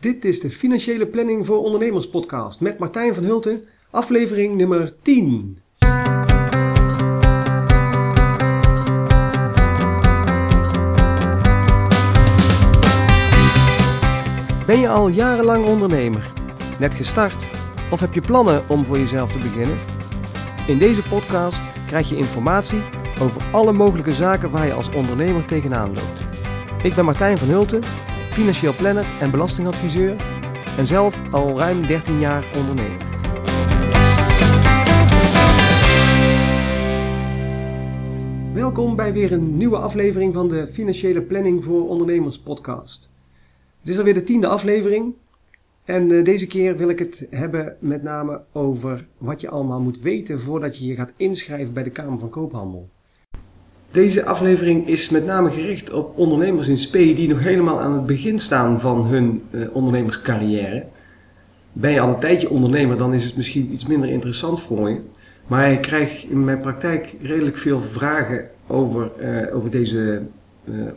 Dit is de Financiële Planning voor Ondernemers podcast met Martijn van Hulten, aflevering nummer 10. Ben je al jarenlang ondernemer? Net gestart? Of heb je plannen om voor jezelf te beginnen? In deze podcast krijg je informatie over alle mogelijke zaken waar je als ondernemer tegenaan loopt. Ik ben Martijn van Hulten, financieel planner en belastingadviseur en zelf al ruim 13 jaar ondernemer. Welkom bij weer een nieuwe aflevering van de Financiële Planning voor Ondernemers podcast. Het is alweer de tiende aflevering en eh, deze keer wil ik het hebben met name over wat je allemaal moet weten voordat je je gaat inschrijven bij de Kamer van Koophandel. Deze aflevering is met name gericht op ondernemers in SP die nog helemaal aan het begin staan van hun uh, ondernemerscarrière. Ben je al een tijdje ondernemer, dan is het misschien iets minder interessant voor je. Maar ik krijg in mijn praktijk redelijk veel vragen over, uh, over, deze,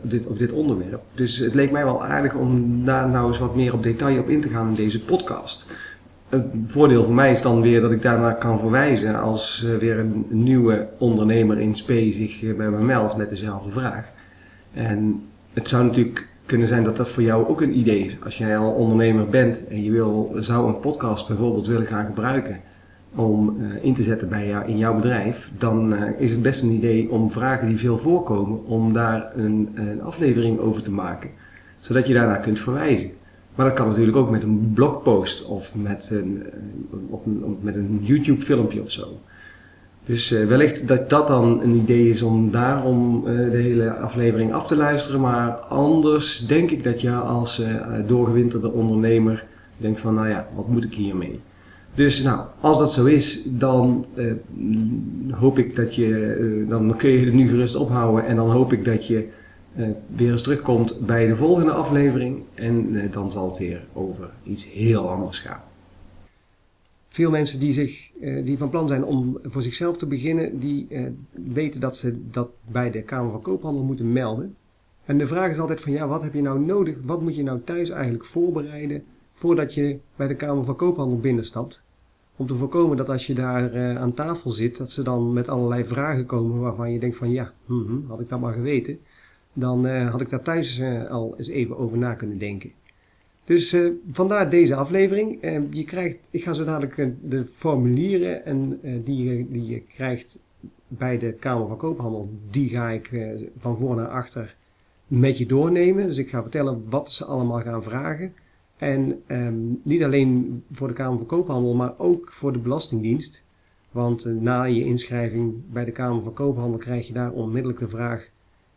op, dit, op dit onderwerp. Dus het leek mij wel aardig om daar nou eens wat meer op detail op in te gaan in deze podcast. Het voordeel voor mij is dan weer dat ik daarna kan verwijzen als uh, weer een nieuwe ondernemer in SP zich bij me meldt met dezelfde vraag. En het zou natuurlijk kunnen zijn dat dat voor jou ook een idee is. Als jij al ondernemer bent en je wil, zou een podcast bijvoorbeeld willen gaan gebruiken om uh, in te zetten bij jou, in jouw bedrijf, dan is het best een idee om vragen die veel voorkomen, om daar een, een aflevering over te maken, zodat je daarna kunt verwijzen. Maar dat kan natuurlijk ook met een blogpost of met een, op een, met een YouTube filmpje of zo. Dus uh, wellicht dat dat dan een idee is om daarom uh, de hele aflevering af te luisteren. Maar anders denk ik dat je als doorgewinterde ondernemer denkt van nou ja, wat moet ik hiermee? Dus nou, als dat zo is, dan hoop ik dat je, dan kun je het nu gerust ophouden en dan hoop ik dat je weer eens terugkomt bij de volgende aflevering. En uh, dan zal het weer over iets heel anders gaan. Veel mensen die, zich, uh, die van plan zijn om voor zichzelf te beginnen, die weten dat ze dat bij de Kamer van Koophandel moeten melden. En de vraag is altijd van ja, wat heb je nou nodig? Wat moet je nou thuis eigenlijk voorbereiden voordat je bij de Kamer van Koophandel binnenstapt? Om te voorkomen dat als je daar aan tafel zit, dat ze dan met allerlei vragen komen waarvan je denkt van ja, mm, had ik dat maar geweten dan uh, had ik daar thuis uh, al eens even over na kunnen denken. Dus uh, vandaar deze aflevering. je krijgt, ik ga zo dadelijk de formulieren en die, je, die je krijgt bij de Kamer van Koophandel, die ga ik van voor naar achter met je doornemen. Dus ik ga vertellen wat ze allemaal gaan vragen. En um, niet alleen voor de Kamer van Koophandel, maar ook voor de Belastingdienst. Want na je inschrijving bij de Kamer van Koophandel krijg je daar onmiddellijk de vraag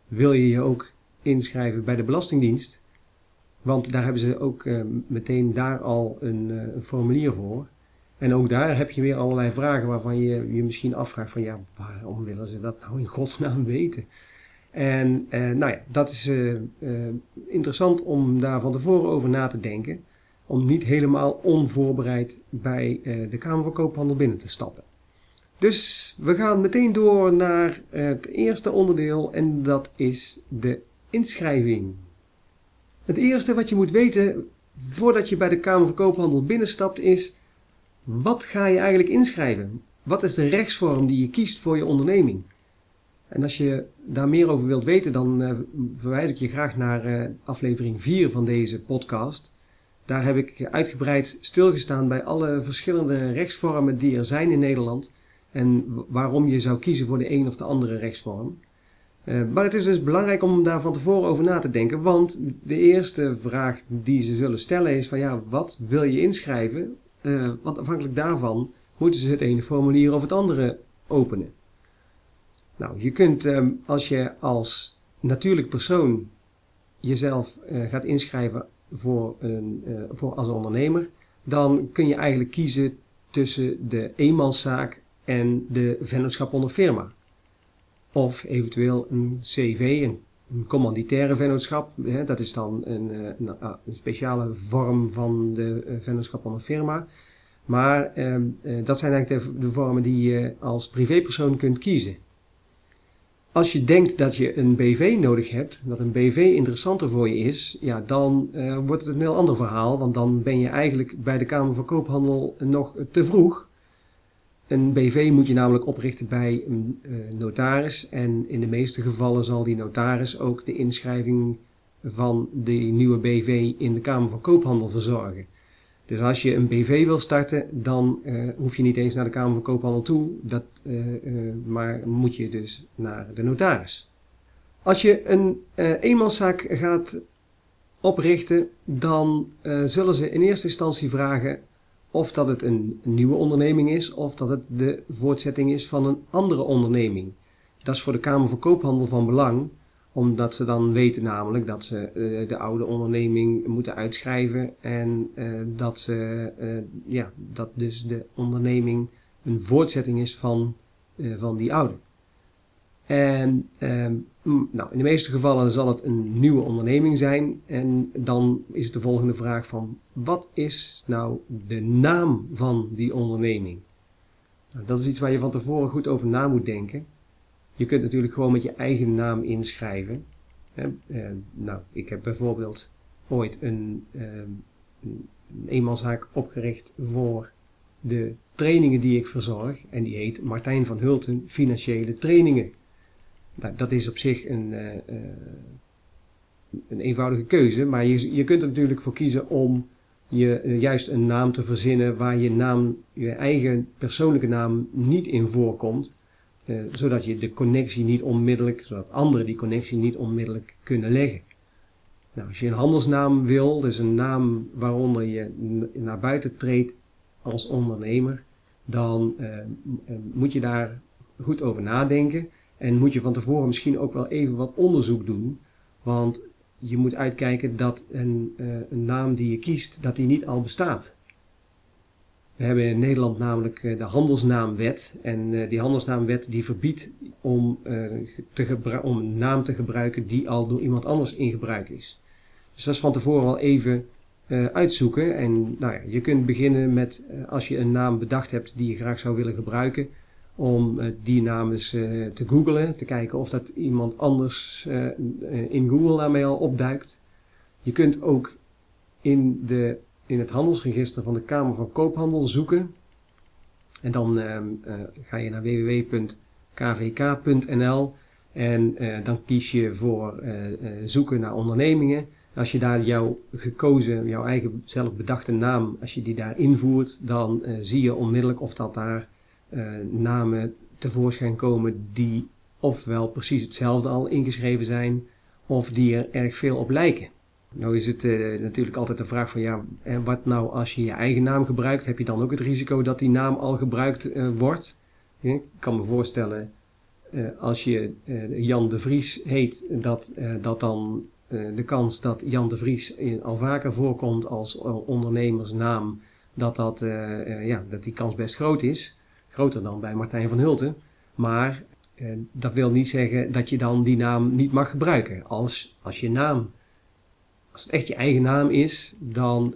wil je je ook inschrijven bij de Belastingdienst. Want daar hebben ze ook uh, meteen daar al een, uh, een, formulier voor. En ook daar heb je weer allerlei vragen waarvan je je misschien afvraagt van ja, waarom willen ze dat nou in godsnaam weten? En uh, nou ja, dat is interessant om daar van tevoren over na te denken. Om niet helemaal onvoorbereid bij de Kamer van Koophandel binnen te stappen. Dus we gaan meteen door naar het eerste onderdeel en dat is de inschrijving. Het eerste wat je moet weten voordat je bij de Kamer van Koophandel binnenstapt is wat ga je eigenlijk inschrijven? Wat is de rechtsvorm die je kiest voor je onderneming? En als je daar meer over wilt weten, dan uh, verwijs ik je graag naar uh, aflevering 4 van deze podcast. Daar heb ik uitgebreid stilgestaan bij alle verschillende rechtsvormen die er zijn in Nederland en waarom je zou kiezen voor de een of de andere rechtsvorm. Uh, maar het is dus belangrijk om daar van tevoren over na te denken, want de eerste vraag die ze zullen stellen is van ja, wat wil je inschrijven? Uh, want afhankelijk daarvan moeten ze het ene formulier of het andere openen. Nou, je kunt um, als je als natuurlijk persoon jezelf uh, gaat inschrijven voor een, voor als ondernemer, dan kun je eigenlijk kiezen tussen de eenmanszaak en de vennootschap onder firma. Of eventueel een CV, een, commanditaire vennootschap. Hè, dat is dan een, eh, ah, een, speciale vorm van de eh, vennootschap onder firma. Maar eh, dat zijn eigenlijk de, vormen die je als privépersoon kunt kiezen. Als je denkt dat je een BV nodig hebt, dat een BV interessanter voor je is, ja, dan wordt het een heel ander verhaal. Want dan ben je eigenlijk bij de Kamer van Koophandel nog te vroeg. Een BV moet je namelijk oprichten bij een uh, notaris. En in de meeste gevallen zal die notaris ook de inschrijving van die nieuwe BV in de Kamer van Koophandel verzorgen. Dus als je een BV wil starten, dan uh, hoef je niet eens naar de Kamer van Koophandel toe, dat, uh, maar moet je dus naar de notaris. Als je een eenmanszaak gaat oprichten, dan zullen ze in eerste instantie vragen of dat het een nieuwe onderneming is of dat het de voortzetting is van een andere onderneming. Dat is voor de Kamer van Koophandel van belang, omdat ze dan weten namelijk dat ze uh, de oude onderneming moeten uitschrijven en uh, dat, ze, uh, ja, dat dus de onderneming een voortzetting is van, van die oude. En ehm, nou, in de meeste gevallen zal het een nieuwe onderneming zijn. En dan is het de volgende vraag van wat is nou de naam van die onderneming? Nou, dat is iets waar je van tevoren goed over na moet denken. Je kunt natuurlijk gewoon met je eigen naam inschrijven. Eh, nou, ik heb bijvoorbeeld ooit een, uh, een opgericht voor de trainingen die ik verzorg. En die heet Martijn van Hulten Financiële Trainingen. Nou, dat is op zich een, uh, een eenvoudige keuze, maar je, je kunt er natuurlijk voor kiezen om je juist een naam te verzinnen waar je naam, je eigen persoonlijke naam niet in voorkomt. Zodat je de connectie niet onmiddellijk, zodat anderen die connectie niet onmiddellijk kunnen leggen. Nou, als je een handelsnaam wil, dus een naam waaronder je naar buiten treedt als ondernemer, dan moet je daar goed over nadenken. En moet je van tevoren misschien ook wel even wat onderzoek doen. Want je moet uitkijken dat een, uh, een naam die je kiest, dat die niet al bestaat. We hebben in Nederland namelijk eh, de handelsnaamwet. En uh, die handelsnaamwet die verbiedt om, te om een naam te gebruiken die al door iemand anders in gebruik is. Dus dat is van tevoren al even uitzoeken. En nou ja, je kunt beginnen met, als je een naam bedacht hebt die je graag zou willen gebruiken, om die naam eens te googlen, te kijken of dat iemand anders in Google daarmee al opduikt. Je kunt ook in de in het handelsregister van de Kamer van Koophandel zoeken. En dan uh, ga je naar www.kvk.nl en dan kies je voor zoeken naar ondernemingen. Als je daar jouw gekozen, jouw eigen zelf bedachte naam, als je die daar invoert, dan zie je onmiddellijk of dat daar namen tevoorschijn komen die ofwel precies hetzelfde al ingeschreven zijn, of die er erg veel op lijken. Nou is het uh, natuurlijk altijd de vraag van ja, en wat nou als je je eigen naam gebruikt, heb je dan ook het risico dat die naam al gebruikt uh, wordt? Ik kan me voorstellen, uh, als je Jan de Vries heet, dat, dat dan de kans dat Jan de Vries al vaker voorkomt als ondernemersnaam, dat, dat, ja, dat die kans best groot is. Groter dan bij Martijn van Hulten. Maar dat wil niet zeggen dat je dan die naam niet mag gebruiken. Als, als je naam als het echt je eigen naam is, dan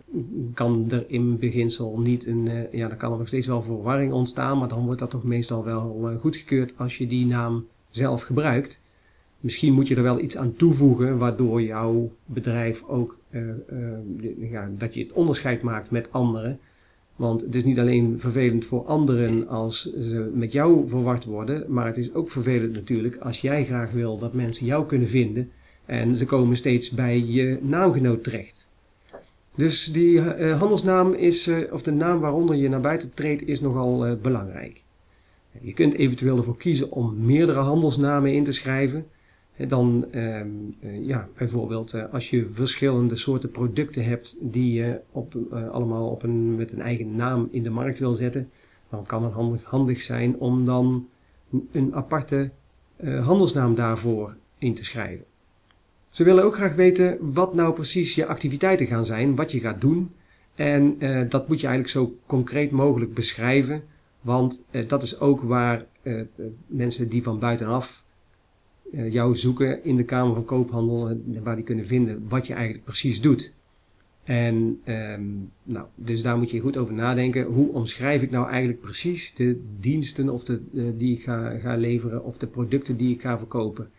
kan er in beginsel niet een, uh, ja, dan kan er nog steeds wel verwarring ontstaan, maar dan wordt dat toch meestal wel uh, goedgekeurd als je die naam zelf gebruikt. Misschien moet je er wel iets aan toevoegen, waardoor jouw bedrijf ook, uh, ja, dat je het onderscheid maakt met anderen. Want het is niet alleen vervelend voor anderen als ze met jou verward worden, maar het is ook vervelend natuurlijk als jij graag wil dat mensen jou kunnen vinden en ze komen steeds bij je naamgenoot terecht. Dus die uh, handelsnaam is, uh, of de naam waaronder je naar buiten treedt, is nogal uh, belangrijk. Je kunt eventueel ervoor kiezen om meerdere handelsnamen in te schrijven. Dan, ehm, ja, bijvoorbeeld als je verschillende soorten producten hebt die je op, allemaal op een, met een eigen naam in de markt wil zetten, dan kan het handig, handig zijn om dan een aparte handelsnaam daarvoor in te schrijven. Ze willen ook graag weten wat nou precies je activiteiten gaan zijn, wat je gaat doen. En dat moet je eigenlijk zo concreet mogelijk beschrijven, want dat is ook waar mensen die van buitenaf jou zoeken in de Kamer van Koophandel, waar die kunnen vinden wat je eigenlijk precies doet. En ehm, nou, dus daar moet je goed over nadenken. Hoe omschrijf ik nou eigenlijk precies de diensten of de, die ik ga, ga leveren of de producten die ik ga verkopen?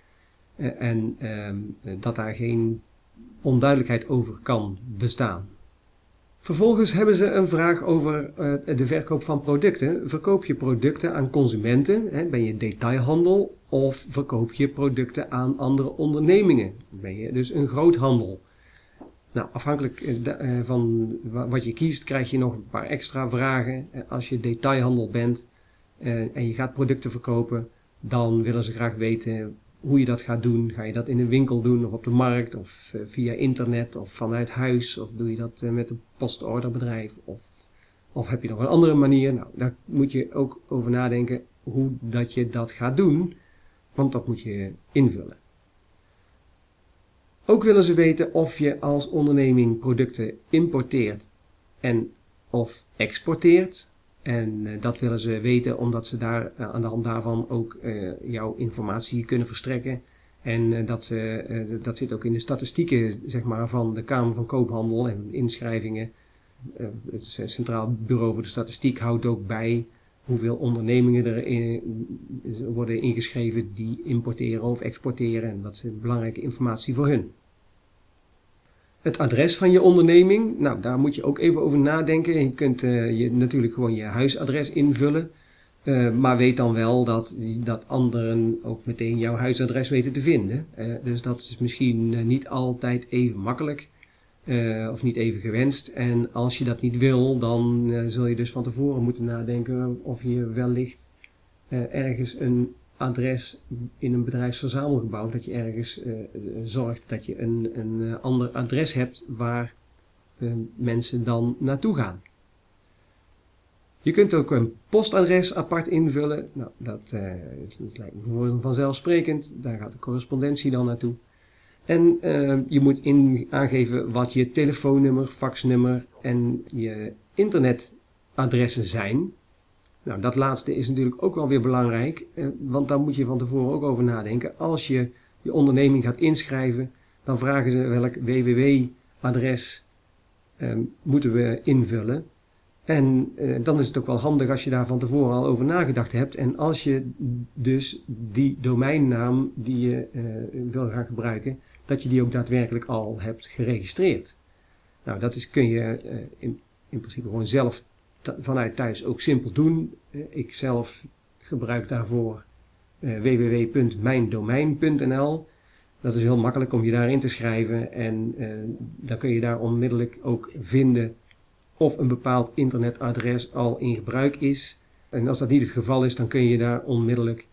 Uh, en ehm, dat daar geen onduidelijkheid over kan bestaan. Vervolgens hebben ze een vraag over uh, de verkoop van producten. Verkoop je producten aan consumenten? Ben je detailhandel? Of verkoop je producten aan andere ondernemingen? Ben je dus een groothandel? Nou, afhankelijk eh, eh, van wat je kiest, krijg je nog een paar extra vragen. Als je detailhandel bent en je gaat producten verkopen, dan willen ze graag weten hoe je dat gaat doen. Ga je dat in een winkel doen of op de markt of uh, via internet of vanuit huis? Of doe je dat uh, met een postorderbedrijf? Of, of heb je nog een andere manier? Nou, daar moet je ook over nadenken hoe dat je dat gaat doen. Want dat moet je invullen. Ook willen ze weten of je als onderneming producten importeert en of exporteert. En uh, dat willen ze weten omdat ze daar uh, aan de hand daarvan ook uh, jouw informatie kunnen verstrekken. En dat, dat zit ook in de statistieken zeg maar, van de Kamer van Koophandel en inschrijvingen. het Centraal Bureau voor de Statistiek houdt ook bij hoeveel ondernemingen er worden ingeschreven die importeren of exporteren. En dat is belangrijke informatie voor hun. Het adres van je onderneming, nou daar moet je ook even over nadenken. Je kunt uh, je, natuurlijk gewoon je huisadres invullen. Uh, maar weet dan wel dat, dat anderen ook meteen jouw huisadres weten te vinden. Uh, dus dat is misschien niet altijd even makkelijk of niet even gewenst. En als je dat niet wil, dan zul je dus van tevoren moeten nadenken of je wellicht ergens een adres in een bedrijfsverzamelgebouw, dat je ergens uh, zorgt dat je een, een uh, ander adres hebt waar mensen dan naartoe gaan. Je kunt ook een postadres apart invullen. Nou, dat, lijkt me vanzelfsprekend. Daar gaat de correspondentie dan naartoe. En je moet in, aangeven wat je telefoonnummer, faxnummer en je internetadressen zijn. Nou, dat laatste is natuurlijk ook wel weer belangrijk, eh, want daar moet je van tevoren ook over nadenken. Als je je onderneming gaat inschrijven, dan vragen ze welk www-adres eh, moeten we invullen. En eh, dan is het ook wel handig als je daar van tevoren al over nagedacht hebt. En als je dus die domeinnaam die je eh, wil gaan gebruiken, dat je die ook daadwerkelijk al hebt geregistreerd. Nou, dat is, kun je in, in principe gewoon zelf vanuit thuis ook simpel doen. Eh, ik zelf gebruik daarvoor uh, www.mijndomein.nl. Dat is heel makkelijk om je daarin te schrijven en uh, dan kun je daar onmiddellijk ook vinden of een bepaald internetadres al in gebruik is. En als dat niet het geval is, dan kun je daar onmiddellijk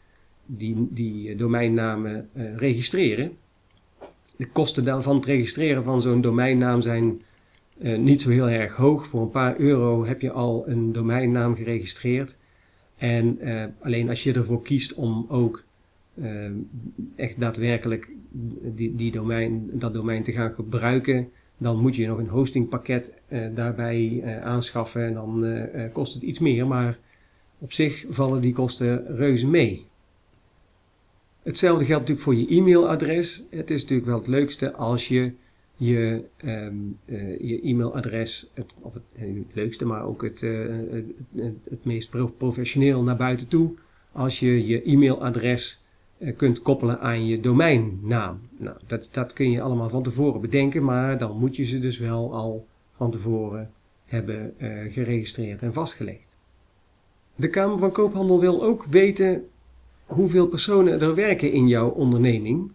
die, die domeinnamen registreren. De kosten van het registreren van zo'n domeinnaam zijn uh, niet zo heel erg hoog. Voor een paar euro heb je al een domeinnaam geregistreerd. En uh, alleen als je ervoor kiest om ook uh, echt daadwerkelijk die, die domein, dat domein te gaan gebruiken, dan moet je nog een hostingpakket daarbij aanschaffen. En dan kost het iets meer, maar op zich vallen die kosten reuze mee. Hetzelfde geldt natuurlijk voor je e-mailadres. Het is natuurlijk wel het leukste als je je, um, uh, je e-mailadres, het, of het, het, leukste, maar ook het, uh, het, het, meest professioneel naar buiten toe, als je je e-mailadres kunt koppelen aan je domeinnaam. Nou, dat, dat kun je allemaal van tevoren bedenken, maar dan moet je ze dus wel al van tevoren hebben geregistreerd en vastgelegd. De Kamer van Koophandel wil ook weten hoeveel personen er werken in jouw onderneming.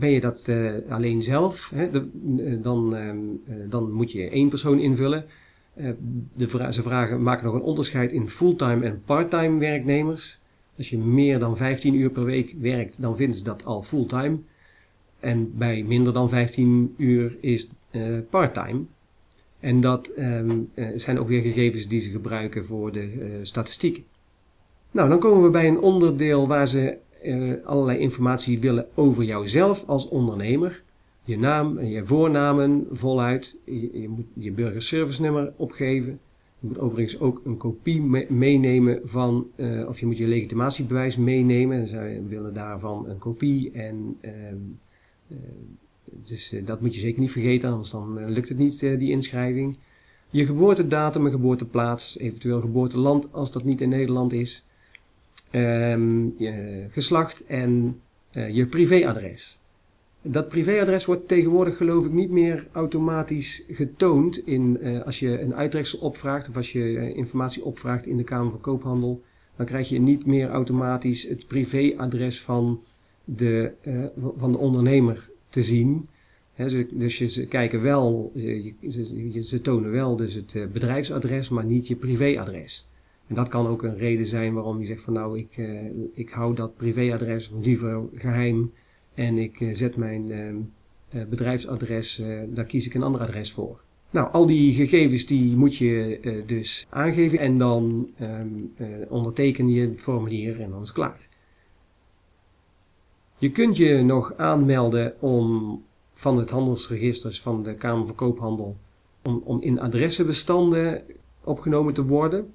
Ben je dat uh, alleen zelf, hè, de, uh, dan, uh, dan moet je één persoon invullen. de ze vragen, maken nog een onderscheid in fulltime en parttime werknemers. Als je meer dan 15 uur per week werkt, dan vinden ze dat al fulltime. En bij minder dan 15 uur is parttime. En dat um, zijn ook weer gegevens die ze gebruiken voor de statistieken. Nou, dan komen we bij een onderdeel waar ze uh, allerlei informatie willen over jouzelf als ondernemer. Je naam en je voornamen voluit. Je, moet je burgerservice nummer opgeven. Je moet overigens ook een kopie me meenemen van, uh, of je moet je legitimatiebewijs meenemen. Zij willen daarvan een kopie en uh, dus dat moet je zeker niet vergeten, anders dan lukt het niet, die inschrijving. Je geboortedatum en geboorteplaats, eventueel geboorteland als dat niet in Nederland is. Ehm, je geslacht en je privéadres. Dat privéadres wordt tegenwoordig geloof ik niet meer automatisch getoond in, uh, als je een uittreksel opvraagt of als je uh, informatie opvraagt in de Kamer van Koophandel. Dan krijg je niet meer automatisch het privéadres van de, uh, van de ondernemer te zien. dus je, ze kijken wel, ze, tonen wel dus het bedrijfsadres, maar niet je privéadres. En dat kan ook een reden zijn waarom je zegt van nou, ik, ik hou dat privéadres liever geheim en ik eh, zet mijn ehm, eh, bedrijfsadres, eh, daar kies ik een ander adres voor. Nou, al die gegevens die moet je dus aangeven en dan ehm, onderteken je het formulier en dan is het klaar. Je kunt je nog aanmelden om van het handelsregister van de Kamer van Koophandel om, om in adressenbestanden opgenomen te worden.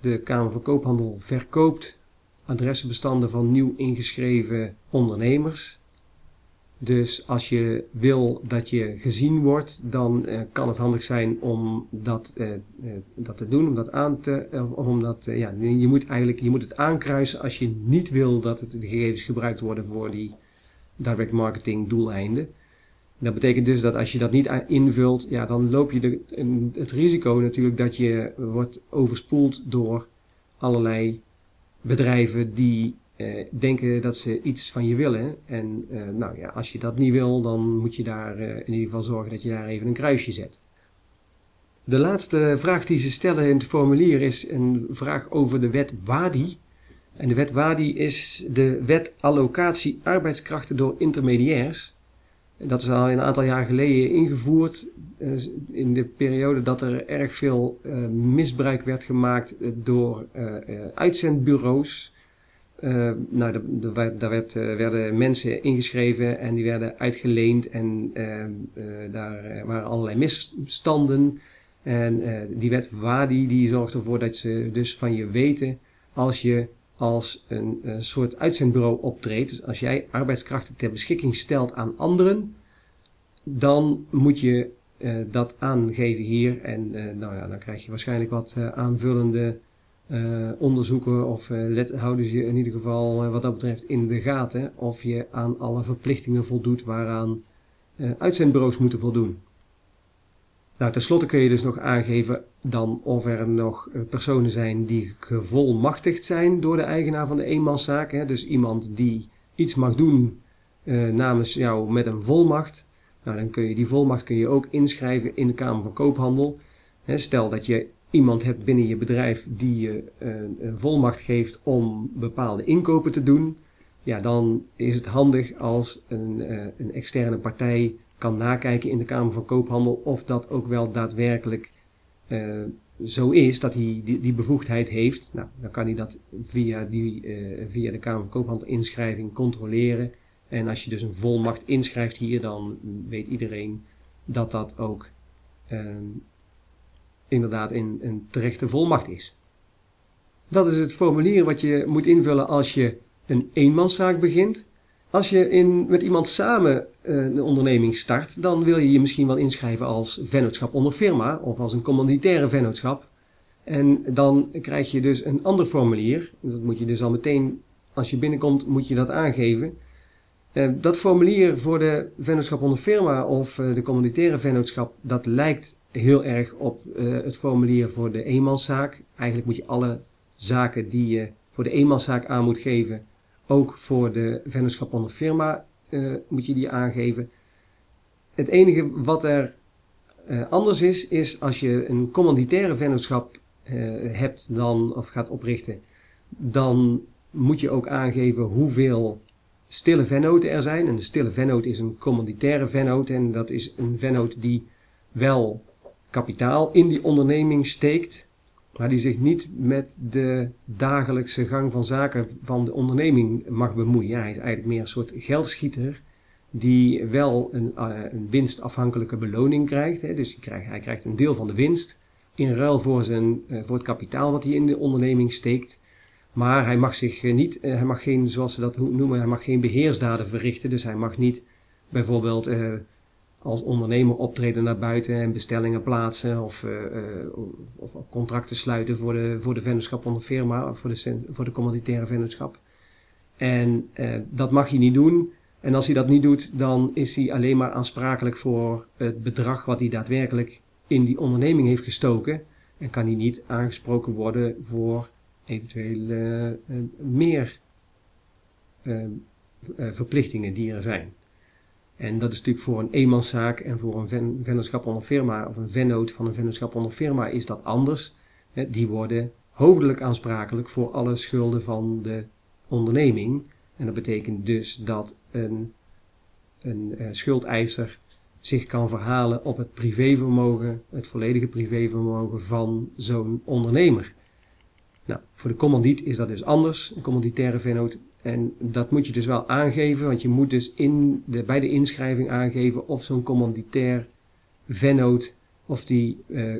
De Kamer van Koophandel verkoopt adressenbestanden van nieuw ingeschreven ondernemers. Dus als je wil dat je gezien wordt, dan uh, kan het handig zijn om dat, uh, uh, dat te doen, om dat aan te, om dat, ja, je moet eigenlijk, je moet het aankruisen als je niet wil dat het, de gegevens gebruikt worden voor die direct marketing doeleinden. Dat betekent dus dat als je dat niet invult, ja, dan loop je het risico natuurlijk dat je wordt overspoeld door allerlei bedrijven die uh, denken dat ze iets van je willen. En uh, nou ja, als je dat niet wil, dan moet je daar uh, in ieder geval zorgen dat je daar even een kruisje zet. De laatste vraag die ze stellen in het formulier is een vraag over de wet WADI. En de wet WADI is de wet allocatie arbeidskrachten door intermediairs. Dat is al een aantal jaar geleden ingevoerd in de periode dat er erg veel misbruik werd gemaakt door uitzendbureaus nou, daar werd, werden mensen ingeschreven en die werden uitgeleend en daar waren allerlei misstanden. En die wet WADI die zorgt ervoor dat ze dus van je weten als je als een, een soort uitzendbureau optreedt. Dus als jij arbeidskrachten ter beschikking stelt aan anderen, dan moet je dat aangeven hier. En nou ja, dan krijg je waarschijnlijk wat aanvullende onderzoeken of let, houden ze je in ieder geval wat dat betreft in de gaten of je aan alle verplichtingen voldoet waaraan uitzendbureaus moeten voldoen. Nou, tenslotte kun je dus nog aangeven dan of er nog personen zijn die gevolmachtigd zijn door de eigenaar van de eenmanszaak. Hè? Dus iemand die iets mag doen namens jou met een volmacht. Nou, dan kun je die volmacht kun je ook inschrijven in de Kamer van Koophandel. Hè, stel dat je iemand hebt binnen je bedrijf die je een, een volmacht geeft om bepaalde inkopen te doen, ja, dan is het handig als een, uh, een externe partij kan nakijken in de Kamer van Koophandel of dat ook wel daadwerkelijk uh, zo is, dat hij die, die, bevoegdheid heeft. Nou, dan kan hij dat via, die, uh, via de Kamer van Koophandel inschrijving controleren. En als je dus een volmacht inschrijft hier, dan weet iedereen dat dat ook inderdaad in een terechte volmacht is. Dat is het formulier wat je moet invullen als je een eenmanszaak begint. Als je in, met iemand samen eh, een onderneming start, dan wil je je misschien wel inschrijven als vennootschap onder firma of als een commanditaire vennootschap. En dan krijg je dus een ander formulier. Dat moet je dus al meteen, als je binnenkomt, moet je dat aangeven. Uh, dat formulier voor de vennootschap onder firma of uh, de commanditaire vennootschap, dat lijkt heel erg op het formulier voor de eenmanszaak. Eigenlijk moet je alle zaken die je voor de eenmanszaak aan moet geven, ook voor de vennootschap onder firma moet je die aangeven. Het enige wat er anders is, is als je een commanditaire vennootschap hebt dan, of gaat oprichten, dan moet je ook aangeven hoeveel stille vennoten er zijn. En de stille vennoot is een commanditaire vennoot. En dat is een vennoot die wel kapitaal in die onderneming steekt, maar die zich niet met de dagelijkse gang van zaken van de onderneming mag bemoeien. hij is eigenlijk meer een soort geldschieter die wel een, uh, een winstafhankelijke beloning krijgt. Hè. Dus hij krijgt, hij krijgt een deel van de winst in ruil voor, zijn, uh, voor het kapitaal wat hij in de onderneming steekt. Maar hij mag zich niet, eh, hij mag geen, zoals ze dat noemen, hij mag geen beheersdaden verrichten. Dus hij mag niet bijvoorbeeld als ondernemer optreden naar buiten en bestellingen plaatsen of, uh, of, contracten sluiten voor de, voor de vennootschap onder firma of voor de, voor de commoditaire vennootschap. En dat mag hij niet doen. En als hij dat niet doet, dan is hij alleen maar aansprakelijk voor het bedrag wat hij daadwerkelijk in die onderneming heeft gestoken. En kan hij niet aangesproken worden voor eventueel uh, meer uh, verplichtingen die er zijn. En dat is natuurlijk voor een eenmanszaak en voor een ven vennootschap onder firma of een vennoot van een vennootschap onder firma is dat anders. Die worden hoofdelijk aansprakelijk voor alle schulden van de onderneming. En dat betekent dus dat een, een uh, schuldeiser zich kan verhalen op het privévermogen, het volledige privévermogen van zo'n ondernemer. Nou, voor de commandiet is dat dus anders, een commanditaire vennoot. En dat moet je dus wel aangeven, want je moet dus in de, bij de inschrijving aangeven of zo'n commanditair vennoot, of die uh,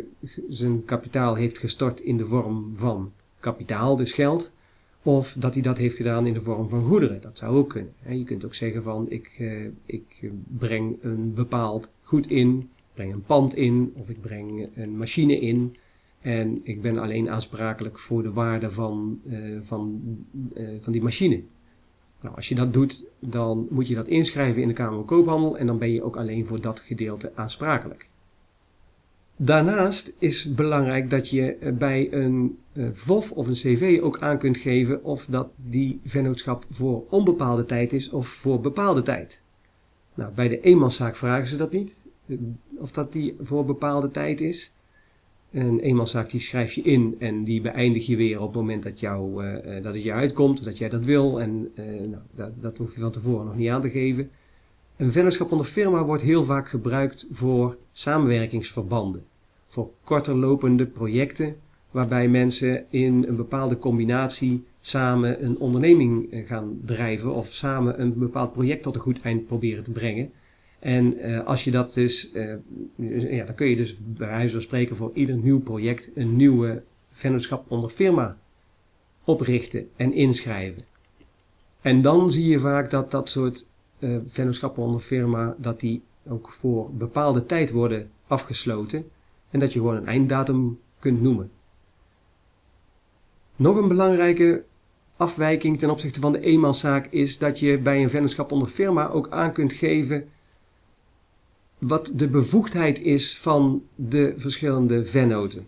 zijn kapitaal heeft gestort in de vorm van kapitaal, dus geld, of dat hij dat heeft gedaan in de vorm van goederen. Dat zou ook kunnen. Je kunt ook zeggen van ik, uh, ik breng een bepaald goed in, breng een pand in of ik breng een machine in. En ik ben alleen aansprakelijk voor de waarde van, uh, van, uh, van die machine. Nou, als je dat doet, dan moet je dat inschrijven in de Kamer van Koophandel en dan ben je ook alleen voor dat gedeelte aansprakelijk. Daarnaast is belangrijk dat je eh, bij een VOF of een CV ook aan kunt geven of dat die vennootschap voor onbepaalde tijd is of voor bepaalde tijd. Nou, bij de eenmanszaak vragen ze dat niet, of dat die voor bepaalde tijd is. Een eenmanszaak die schrijf je in en die beëindig je weer op het moment dat, jou, uh, dat het je uitkomt, dat jij dat wil. En uh, nou, dat, dat hoef je van tevoren nog niet aan te geven. Een vennootschap onder firma wordt heel vaak gebruikt voor samenwerkingsverbanden. Voor korter lopende projecten waarbij mensen in een bepaalde combinatie samen een onderneming gaan drijven of samen een bepaald project tot een goed eind proberen te brengen. En uh, als je dat dus, uh, ja, dan kun je dus bij wijze van spreken voor ieder nieuw project een nieuwe vennootschap onder firma oprichten en inschrijven. En dan zie je vaak dat dat soort uh, vennootschappen onder firma, dat die ook voor bepaalde tijd worden afgesloten en dat je gewoon een einddatum kunt noemen. Nog een belangrijke afwijking ten opzichte van de eenmanszaak is dat je bij een vennootschap onder firma ook aan kunt geven wat de bevoegdheid is van de verschillende vennoten.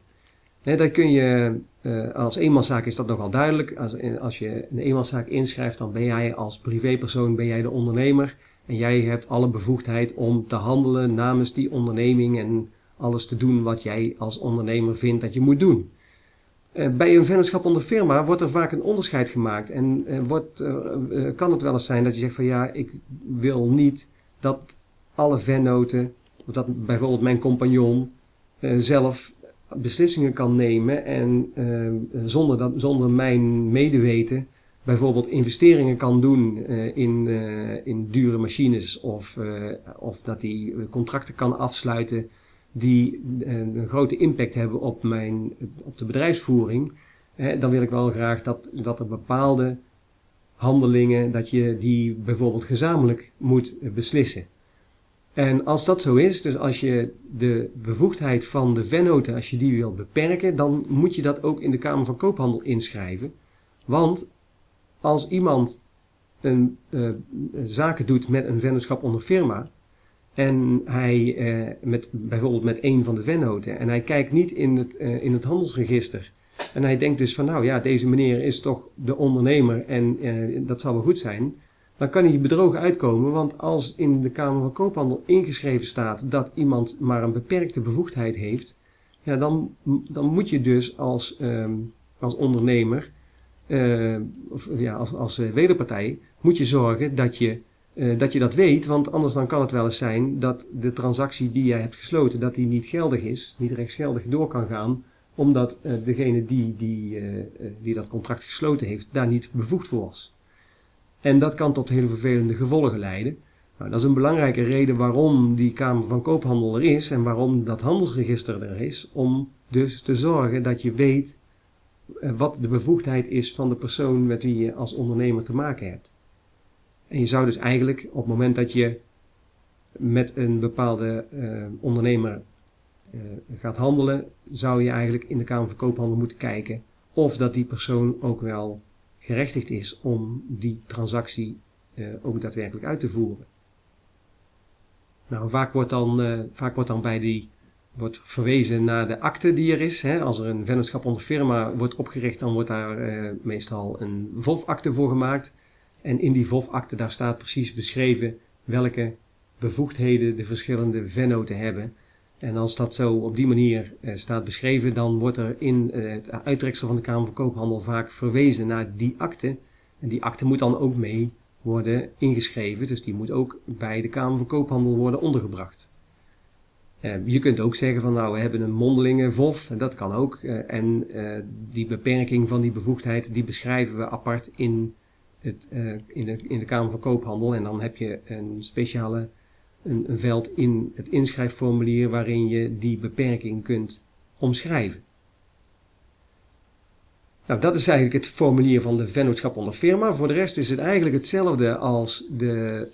He, daar kun je, uh, als eenmanszaak is dat nogal duidelijk. Als, als je een eenmanszaak inschrijft, dan ben jij als privépersoon ben jij de ondernemer. En jij hebt alle bevoegdheid om te handelen namens die onderneming en alles te doen wat jij als ondernemer vindt dat je moet doen. Uh, bij een vennootschap onder firma wordt er vaak een onderscheid gemaakt. En uh, wordt, kan het wel eens zijn dat je zegt van ja, ik wil niet dat alle vennoten, of dat bijvoorbeeld mijn compagnon uh, zelf beslissingen kan nemen en uh, zonder, dat, zonder mijn medeweten bijvoorbeeld investeringen kan doen in, in dure machines of, of dat hij contracten kan afsluiten die een grote impact hebben op, mijn, op de bedrijfsvoering, dan wil ik wel graag dat, dat er bepaalde handelingen, dat je die bijvoorbeeld gezamenlijk moet beslissen. En als dat zo is, dus als je de bevoegdheid van de vennoten, als je die wil beperken, dan moet je dat ook in de Kamer van Koophandel inschrijven. Want als iemand een uh, zaken doet met een vennootschap onder firma, en hij uh, met, bijvoorbeeld met een van de vennoten, en hij kijkt niet in het, in het handelsregister, en hij denkt dus van nou ja, deze meneer is toch de ondernemer en dat zal wel goed zijn, dan kan hij bedrogen uitkomen. Want als in de Kamer van Koophandel ingeschreven staat dat iemand maar een beperkte bevoegdheid heeft, ja, dan, dan moet je dus als, um, als ondernemer, uh, of ja, als, als uh, wederpartij, moet je zorgen dat je, uh, dat je dat weet. Want anders dan kan het wel eens zijn dat de transactie die jij hebt gesloten, dat die niet geldig is, niet rechtsgeldig door kan gaan omdat degene die, die, die dat contract gesloten heeft, daar niet bevoegd voor was. En dat kan tot hele vervelende gevolgen leiden. Nou, dat is een belangrijke reden waarom die Kamer van Koophandel er is en waarom dat handelsregister er is. Om dus te zorgen dat je weet eh, wat de bevoegdheid is van de persoon met wie je als ondernemer te maken hebt. En je zou dus eigenlijk op het moment dat je met een bepaalde ondernemer gaat handelen, zou je eigenlijk in de Kamer van Koophandel moeten kijken of dat die persoon ook wel gerechtigd is om die transactie ook daadwerkelijk uit te voeren. Nou, vaak wordt dan, vaak wordt dan bij die wordt verwezen naar de akte die er is. Hè. Als er een vennootschap onder firma wordt opgericht, dan wordt daar uh, meestal een VOF-akte voor gemaakt. En in die VOF-akte daar staat precies beschreven welke bevoegdheden de verschillende vennoten hebben. En als dat zo op die manier uh, staat beschreven, dan wordt er in uh, het uittreksel van de Kamer van Koophandel vaak verwezen naar die akte. En die akte moet dan ook mee worden ingeschreven, dus die moet ook bij de Kamer van Koophandel worden ondergebracht. Uh, je kunt ook zeggen van nou we hebben een mondelinge VOF, en dat kan ook. En die beperking van die bevoegdheid die beschrijven we apart in, het, in, de, in de Kamer van Koophandel. En dan heb je een speciale een, veld in het inschrijfformulier waarin je die beperking kunt omschrijven. Nou, dat is eigenlijk het formulier van de vennootschap onder firma. Voor de rest is het eigenlijk hetzelfde als, de,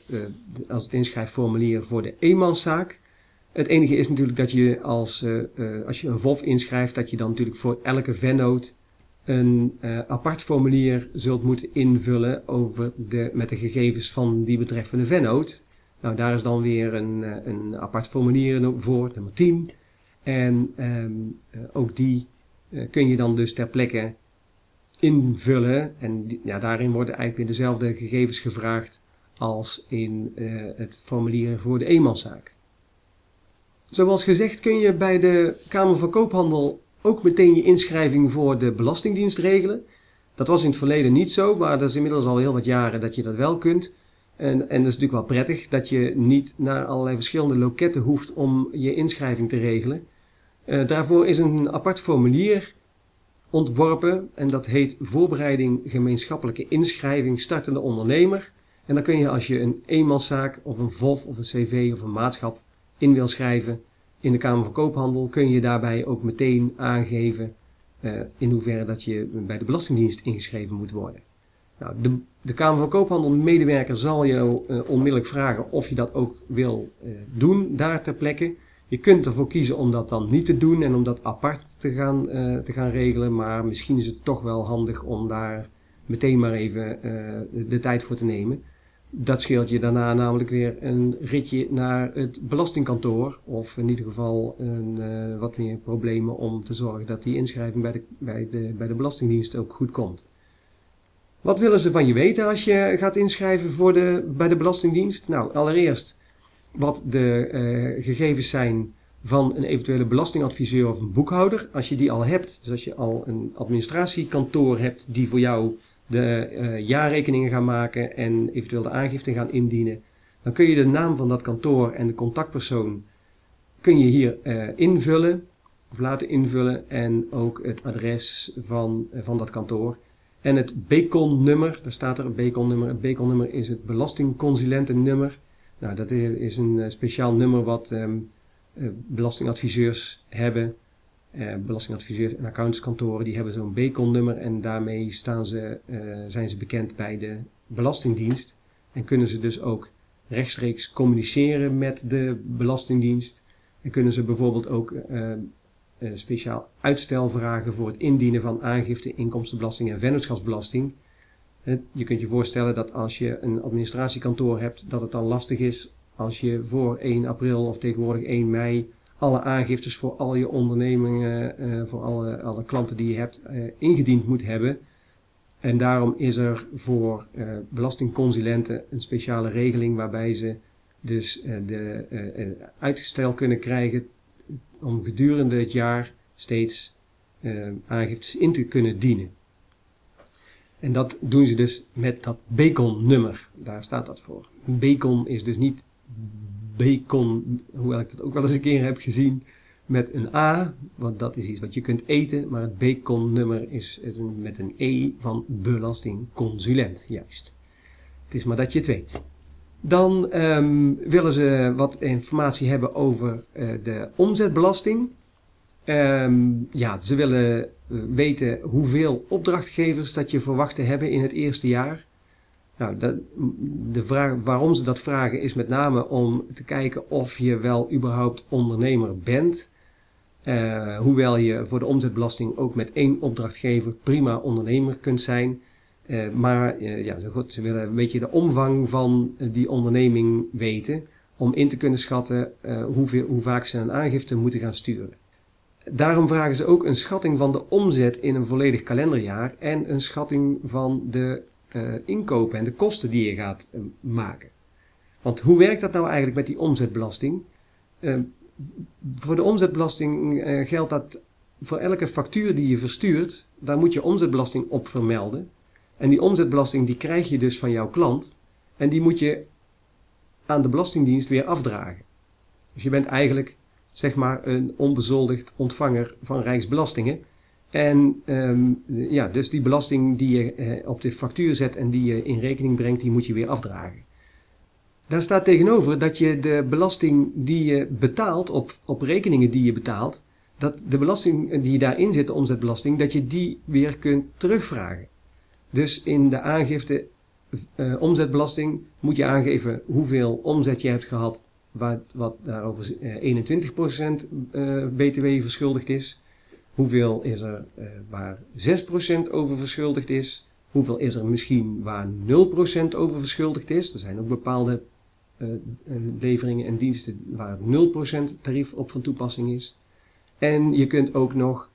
als het inschrijfformulier voor de eenmanszaak. Het enige is natuurlijk dat je als, uh, uh, als je een VOF inschrijft, dat je dan natuurlijk voor elke vennoot een apart formulier zult moeten invullen over de, met de gegevens van die betreffende vennoot. Nou, daar is dan weer een, een apart formulier voor, nummer 10. En um, ook die kun je dan dus ter plekke invullen. En ja, daarin worden eigenlijk weer dezelfde gegevens gevraagd als in het formulier voor de eenmanszaak. Zoals gezegd kun je bij de Kamer van Koophandel ook meteen je inschrijving voor de Belastingdienst regelen. Dat was in het verleden niet zo, maar dat is inmiddels al heel wat jaren dat je dat wel kunt. En, en dat is natuurlijk wel prettig dat je niet naar allerlei verschillende loketten hoeft om je inschrijving te regelen. Uh, daarvoor is een apart formulier ontworpen en dat heet Voorbereiding gemeenschappelijke inschrijving startende ondernemer. En dan kun je als je een eenmanszaak of een VOF of een CV of een maatschap in wil schrijven in de Kamer van Koophandel, kun je daarbij ook meteen aangeven uh, in hoeverre dat je bij de Belastingdienst ingeschreven moet worden. Nou, de, de Kamer van Koophandel medewerker zal je uh, onmiddellijk vragen of je dat ook wil uh, doen daar ter plekke. Je kunt ervoor kiezen om dat dan niet te doen en om dat apart te gaan, te gaan regelen, maar misschien is het toch wel handig om daar meteen maar even de tijd voor te nemen. Dat scheelt je daarna namelijk weer een ritje naar het belastingkantoor. Of in ieder geval een, wat meer problemen om te zorgen dat die inschrijving bij de, bij, de, bij de Belastingdienst ook goed komt. Wat willen ze van je weten als je gaat inschrijven voor de, bij de Belastingdienst? Nou, allereerst wat de uh, gegevens zijn van een eventuele belastingadviseur of een boekhouder. Als je die al hebt, dus als je al een administratiekantoor hebt die voor jou de uh, jaarrekeningen gaan maken en eventueel de aangifte gaan indienen, dan kun je de naam van dat kantoor en de contactpersoon kun je hier uh, invullen of laten invullen en ook het adres van, van dat kantoor. En het BECON-nummer, daar staat er een BECON-nummer. Het BECON-nummer is het belastingconsulentennummer. Nou, dat is een speciaal nummer wat um, belastingadviseurs hebben uh, belastingadviseurs en accountantskantoren die hebben zo'n BECON-nummer en daarmee staan ze, zijn ze bekend bij de Belastingdienst en kunnen ze dus ook rechtstreeks communiceren met de Belastingdienst en kunnen ze bijvoorbeeld ook speciaal uitstel vragen voor het indienen van aangifte inkomstenbelasting en vennootschapsbelasting. Je kunt je voorstellen dat als je een administratiekantoor hebt, dat het dan lastig is als je voor 1 april of tegenwoordig 1 mei alle aangiftes voor al je ondernemingen, uh, voor alle, alle klanten die je hebt, ingediend moet hebben. En daarom is er voor belastingconsulenten een speciale regeling waarbij ze dus de uitgestel kunnen krijgen om gedurende het jaar steeds aangiftes in te kunnen dienen. En dat doen ze dus met dat Bacon-nummer. Daar staat dat voor. Bacon is dus niet bacon, hoewel ik dat ook wel eens een keer heb gezien, met een A, want dat is iets wat je kunt eten, maar het bacon-nummer is met een E van belastingconsulent, juist. Het is maar dat je het weet. Dan um, willen ze wat informatie hebben over uh, de omzetbelasting. Um, ja, ze willen weten hoeveel opdrachtgevers dat je verwacht te hebben in het eerste jaar. Nou, dat, de vraag waarom ze dat vragen is met name om te kijken of je wel überhaupt ondernemer bent. Uh, hoewel je voor de omzetbelasting ook met één opdrachtgever prima ondernemer kunt zijn. Uh, maar uh, ja, ze willen een beetje de omvang van die onderneming weten. Om in te kunnen schatten hoeveel, hoe vaak ze een aangifte moeten gaan sturen. Daarom vragen ze ook een schatting van de omzet in een volledig kalenderjaar en een schatting van de inkopen en de kosten die je gaat maken. Want hoe werkt dat nou eigenlijk met die omzetbelasting? Uh, voor de omzetbelasting geldt dat voor elke factuur die je verstuurt, daar moet je omzetbelasting op vermelden. En die omzetbelasting die krijg je dus van jouw klant en die moet je aan de Belastingdienst weer afdragen. Dus je bent eigenlijk zeg maar een onbezoldigd ontvanger van Rijksbelastingen. En um, ja, dus die belasting die je eh, op de factuur zet en die je in rekening brengt, die moet je weer afdragen. Daar staat tegenover dat je de belasting die je betaalt op, op rekeningen die je betaalt, dat de belasting die daarin zit, de omzetbelasting, dat je die weer kunt terugvragen. Dus in de aangifte uh, omzetbelasting moet je aangeven hoeveel omzet je hebt gehad, wat, wat daarover uh, 21% uh, BTW verschuldigd is. Hoeveel is er waar 6% over verschuldigd is? Hoeveel is er misschien waar 0% over verschuldigd is? Er zijn ook bepaalde leveringen en diensten waar 0% tarief op van toepassing is. En je kunt ook nog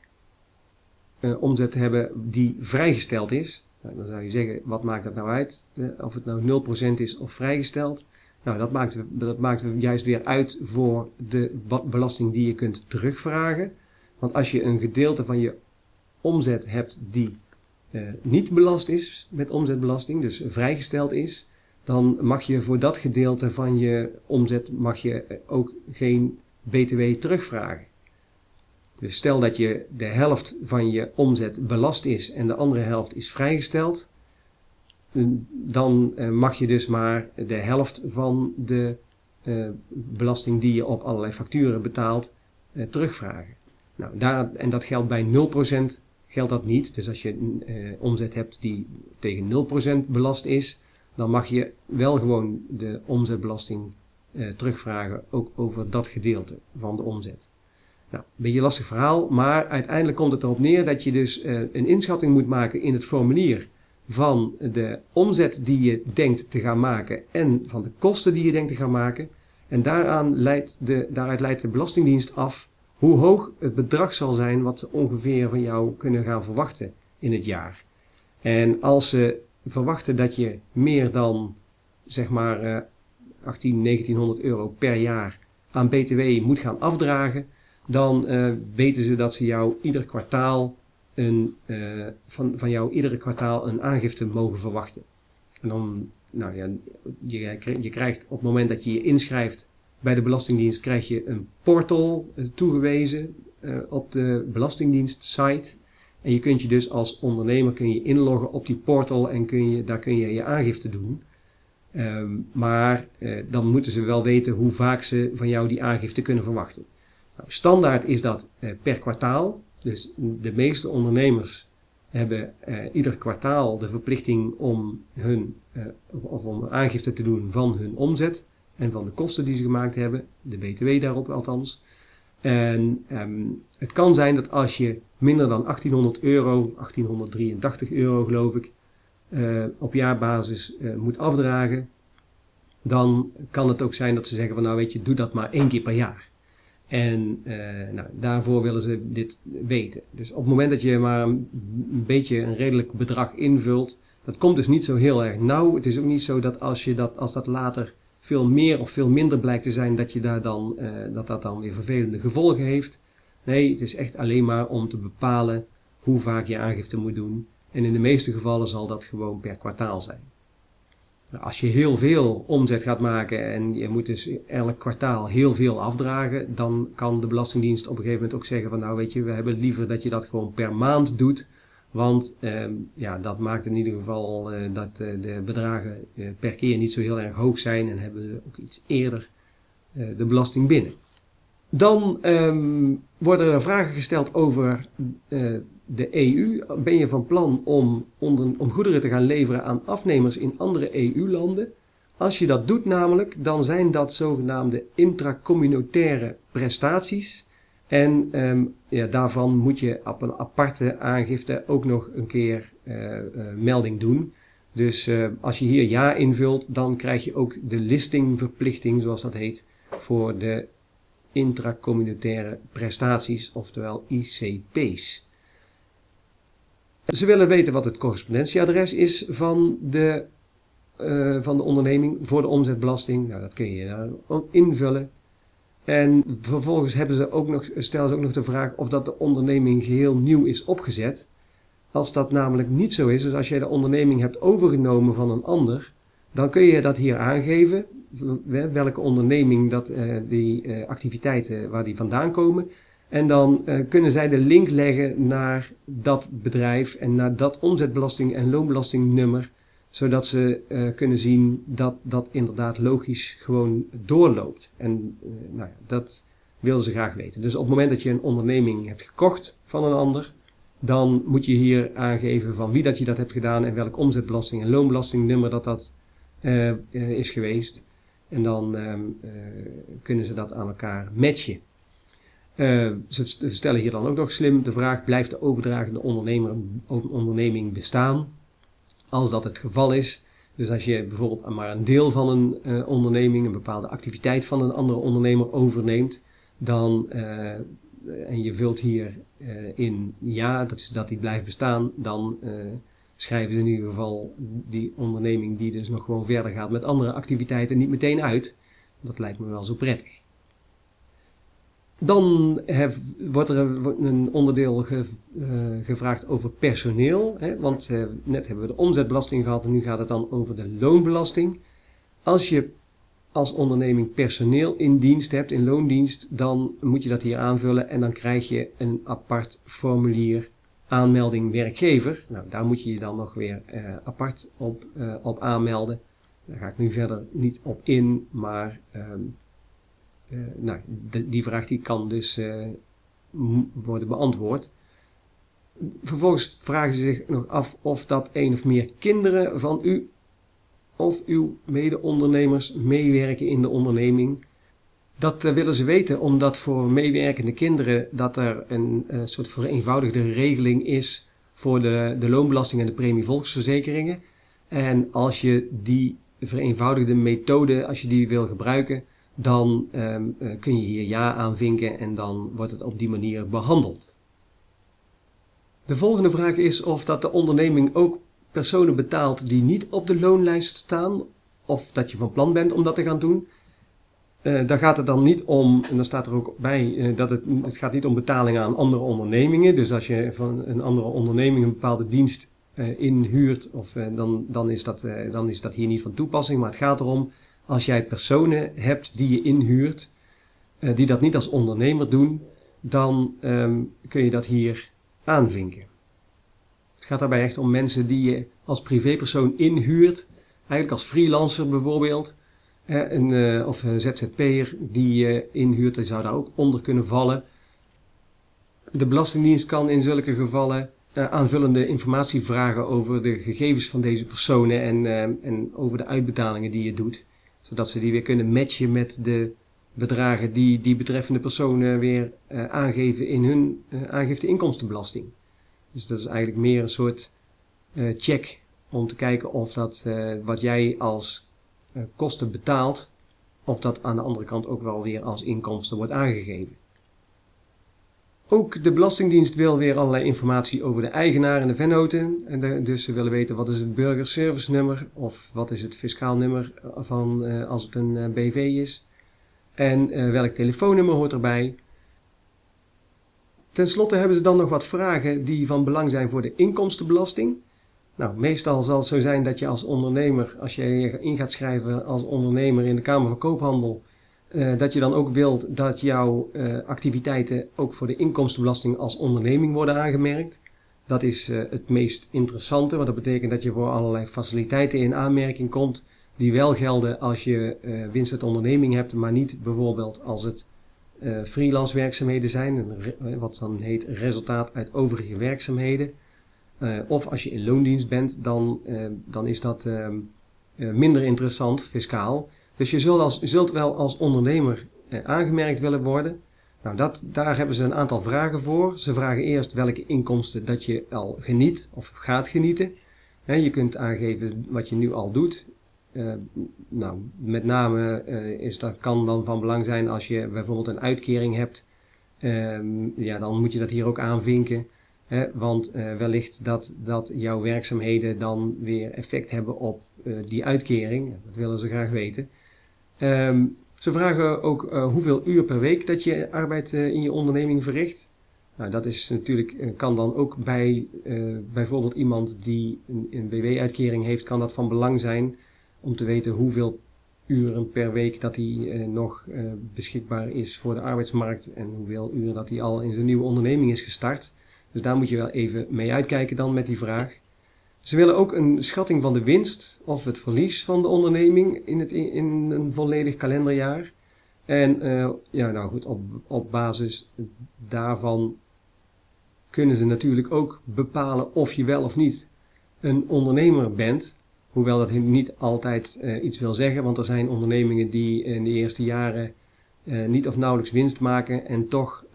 omzet hebben die vrijgesteld is. Dan zou je zeggen, wat maakt dat nou uit? of het nou 0% is of vrijgesteld. Nou, dat maakt, dat maakt juist weer uit voor de belasting die je kunt terugvragen. Want als je een gedeelte van je omzet hebt die uh, niet belast is met omzetbelasting, dus vrijgesteld is, dan mag je voor dat gedeelte van je omzet mag je ook geen BTW terugvragen. Dus stel dat je de helft van je omzet belast is en de andere helft is vrijgesteld, dan uh, mag je dus maar de helft van de uh, belasting die je op allerlei facturen betaalt terugvragen. Nou, daar, en dat geldt bij 0% geldt dat niet. Dus als je een omzet hebt die tegen 0% belast is, dan mag je wel gewoon de omzetbelasting terugvragen, ook over dat gedeelte van de omzet. Nou, een beetje een lastig verhaal, maar uiteindelijk komt het erop neer dat je dus uh, een inschatting moet maken in het formulier van de omzet die je denkt te gaan maken en van de kosten die je denkt te gaan maken. En daaraan leidt de, daaruit leidt de Belastingdienst af hoe hoog het bedrag zal zijn wat ze ongeveer van jou kunnen gaan verwachten in het jaar. En als ze verwachten dat je meer dan zeg maar uh, 18, 1900 euro per jaar aan BTW moet gaan afdragen, dan uh, weten ze dat ze jou ieder kwartaal een, uh, van, van jou iedere kwartaal een aangifte mogen verwachten. En dan, nou ja, je, je krijgt op het moment dat je je inschrijft bij de Belastingdienst krijg je een portal eh, toegewezen op de Belastingdienst site. En je kunt je dus als ondernemer kun je inloggen op die portal en kun je, daar kun je je aangifte doen. Um, maar dan moeten ze wel weten hoe vaak ze van jou die aangifte kunnen verwachten. Nou, standaard is dat uh, per kwartaal. Dus de meeste ondernemers hebben ieder kwartaal de verplichting om hun of om aangifte te doen van hun omzet en van de kosten die ze gemaakt hebben, de BTW daarop althans. En um, het kan zijn dat als je minder dan 1800 euro, 1883 euro geloof ik, uh, op jaarbasis uh, moet afdragen, dan kan het ook zijn dat ze zeggen van nou weet je, doe dat maar één keer per jaar. En uh, nou, daarvoor willen ze dit weten. Dus op het moment dat je maar een beetje een redelijk bedrag invult, dat komt dus niet zo heel erg nauw. Het is ook niet zo dat als je dat, als dat later veel meer of veel minder blijkt te zijn dat je daar dan, uh, dat dat dan weer vervelende gevolgen heeft. Nee, het is echt alleen maar om te bepalen hoe vaak je aangifte moet doen. En in de meeste gevallen zal dat gewoon per kwartaal zijn. Als je heel veel omzet gaat maken en je moet dus elk kwartaal heel veel afdragen, dan kan de Belastingdienst op een gegeven moment ook zeggen van nou weet je, we hebben liever dat je dat gewoon per maand doet want uh, ja, dat maakt in ieder geval uh, dat uh, de bedragen uh, per keer niet zo heel erg hoog zijn en hebben we ook iets eerder de belasting binnen. Dan um, worden er vragen gesteld over de EU? Ben je van plan om, om goederen te gaan leveren aan afnemers in andere EU-landen? Als je dat doet namelijk, dan zijn dat zogenaamde intracommunautaire prestaties. En um, ja, daarvan moet je op een aparte aangifte ook nog een keer uh, uh, melding doen. Dus uh, als je hier ja invult, dan krijg je ook de listingverplichting, zoals dat heet, voor de intracommunautaire prestaties, oftewel ICP's. Ze willen weten wat het correspondentieadres is van de, uh, van de onderneming voor de omzetbelasting. Nou, dat kun je daar invullen. En vervolgens hebben ze ook nog, stellen ze ook nog de vraag of dat de onderneming geheel nieuw is opgezet. Als dat namelijk niet zo is, dus als jij de onderneming hebt overgenomen van een ander, dan kun je dat hier aangeven, welke onderneming dat, uh, die uh, activiteiten waar die vandaan komen. En dan uh, kunnen zij de link leggen naar dat bedrijf en naar dat omzetbelasting- en loonbelastingnummer, zodat ze kunnen zien dat dat inderdaad logisch gewoon doorloopt. En nou ja, dat wilden ze graag weten. Dus op het moment dat je een onderneming hebt gekocht van een ander, dan moet je hier aangeven van wie dat je dat hebt gedaan en welk omzetbelasting en loonbelastingnummer dat dat is geweest. En dan uh, kunnen ze dat aan elkaar matchen. Ze stellen hier dan ook nog slim de vraag: blijft de overdragende ondernemer, onderneming bestaan? Als dat het geval is, dus als je bijvoorbeeld maar een deel van een onderneming, een bepaalde activiteit van een andere ondernemer overneemt, dan en je vult hier uh, in ja, dat is dat die blijft bestaan, dan uh, schrijven ze in ieder geval die onderneming die dus nog gewoon verder gaat met andere activiteiten niet meteen uit. Dat lijkt me wel zo prettig. Dan wordt er een onderdeel ge, uh, gevraagd over personeel. Hè, want net hebben we de omzetbelasting gehad en nu gaat het dan over de loonbelasting. Als je als onderneming personeel in dienst hebt, in loondienst, dan moet je dat hier aanvullen en dan krijg je een apart formulier aanmelding werkgever. Nou, daar moet je je dan nog weer uh, apart op, op aanmelden. Daar ga ik nu verder niet op in, maar uh, nou, de, die vraag die kan dus worden beantwoord. Vervolgens vragen ze zich nog af of dat een of meer kinderen van u of uw mede-ondernemers meewerken in de onderneming. Dat uh, willen ze weten omdat voor meewerkende kinderen dat er een soort vereenvoudigde regeling is voor de, de loonbelasting en de premie volksverzekeringen. En als je die vereenvoudigde methode, als je die wil gebruiken, dan um, uh, kun je hier ja aanvinken en dan wordt het op die manier behandeld. De volgende vraag is of dat de onderneming ook personen betaalt die niet op de loonlijst staan, of dat je van plan bent om dat te gaan doen. Uh, daar gaat het dan niet om, en dan staat er ook bij, uh, dat het, het gaat niet om betaling aan andere ondernemingen. Dus als je van een andere onderneming een bepaalde dienst inhuurt, of, dan, dan, is dat, dan is dat hier niet van toepassing. Maar het gaat erom, als jij personen hebt die je inhuurt, die dat niet als ondernemer doen, dan um, kun je dat hier aanvinken. Het gaat daarbij echt om mensen die je als privépersoon inhuurt. Eigenlijk als freelancer bijvoorbeeld. een, uh, of een ZZP'er die je inhuurt, die zou daar ook onder kunnen vallen. De Belastingdienst kan in zulke gevallen uh, aanvullende informatie vragen over de gegevens van deze personen en, uh, en over de uitbetalingen die je doet. Zodat ze die weer kunnen matchen met de bedragen die die betreffende personen weer aangeven in hun aangifte inkomstenbelasting. Dus dat is eigenlijk meer een soort uh, check om te kijken of dat uh, wat jij als uh, kosten betaalt, of dat aan de andere kant ook wel weer als inkomsten wordt aangegeven. Ook de Belastingdienst wil weer allerlei informatie over de eigenaar en de vennoten. En dus ze willen weten wat is het burgerservice nummer of wat is het fiscaal nummer van als het een BV is. En welk telefoonnummer hoort erbij. Ten slotte hebben ze dan nog wat vragen die van belang zijn voor de inkomstenbelasting. Nou, meestal zal het zo zijn dat je als ondernemer, als je je in gaat schrijven als ondernemer in de Kamer van Koophandel, uh, dat je dan ook wilt dat jouw uh, activiteiten ook voor de inkomstenbelasting als onderneming worden aangemerkt. Dat is uh, het meest interessante, want dat betekent dat je voor allerlei faciliteiten in aanmerking komt die wel gelden als je winst uit onderneming hebt, maar niet bijvoorbeeld als het freelance werkzaamheden zijn, wat dan heet resultaat uit overige werkzaamheden. of als je in loondienst bent, dan, dan is dat ehm, minder interessant fiscaal. Dus je zult, als, zult wel als ondernemer aangemerkt willen worden. Nou, dat, daar hebben ze een aantal vragen voor. Ze vragen eerst welke inkomsten dat je al geniet of gaat genieten. je kunt aangeven wat je nu al doet. Uh, nou, met name uh, is dat, kan dan van belang zijn als je bijvoorbeeld een uitkering hebt. Uh, ja, dan moet je dat hier ook aanvinken. Want wellicht dat, dat jouw werkzaamheden dan weer effect hebben op die uitkering. Dat willen ze graag weten. Um, ze vragen ook uh, hoeveel uur per week dat je arbeid uh, in je onderneming verricht. Nou, dat is natuurlijk, uh, kan dan ook bij bijvoorbeeld iemand die een, een BW-uitkering heeft, kan dat van belang zijn om te weten hoeveel uren per week dat hij nog beschikbaar is voor de arbeidsmarkt en hoeveel uren dat hij al in zijn nieuwe onderneming is gestart. Dus daar moet je wel even mee uitkijken dan met die vraag. Ze willen ook een schatting van de winst of het verlies van de onderneming in, het, in een volledig kalenderjaar. En uh, ja, nou goed, op, op basis daarvan kunnen ze natuurlijk ook bepalen of je wel of niet een ondernemer bent. Hoewel dat niet altijd uh, iets wil zeggen, want er zijn ondernemingen die in de eerste jaren uh, niet of nauwelijks winst maken en toch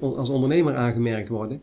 als ondernemer aangemerkt worden.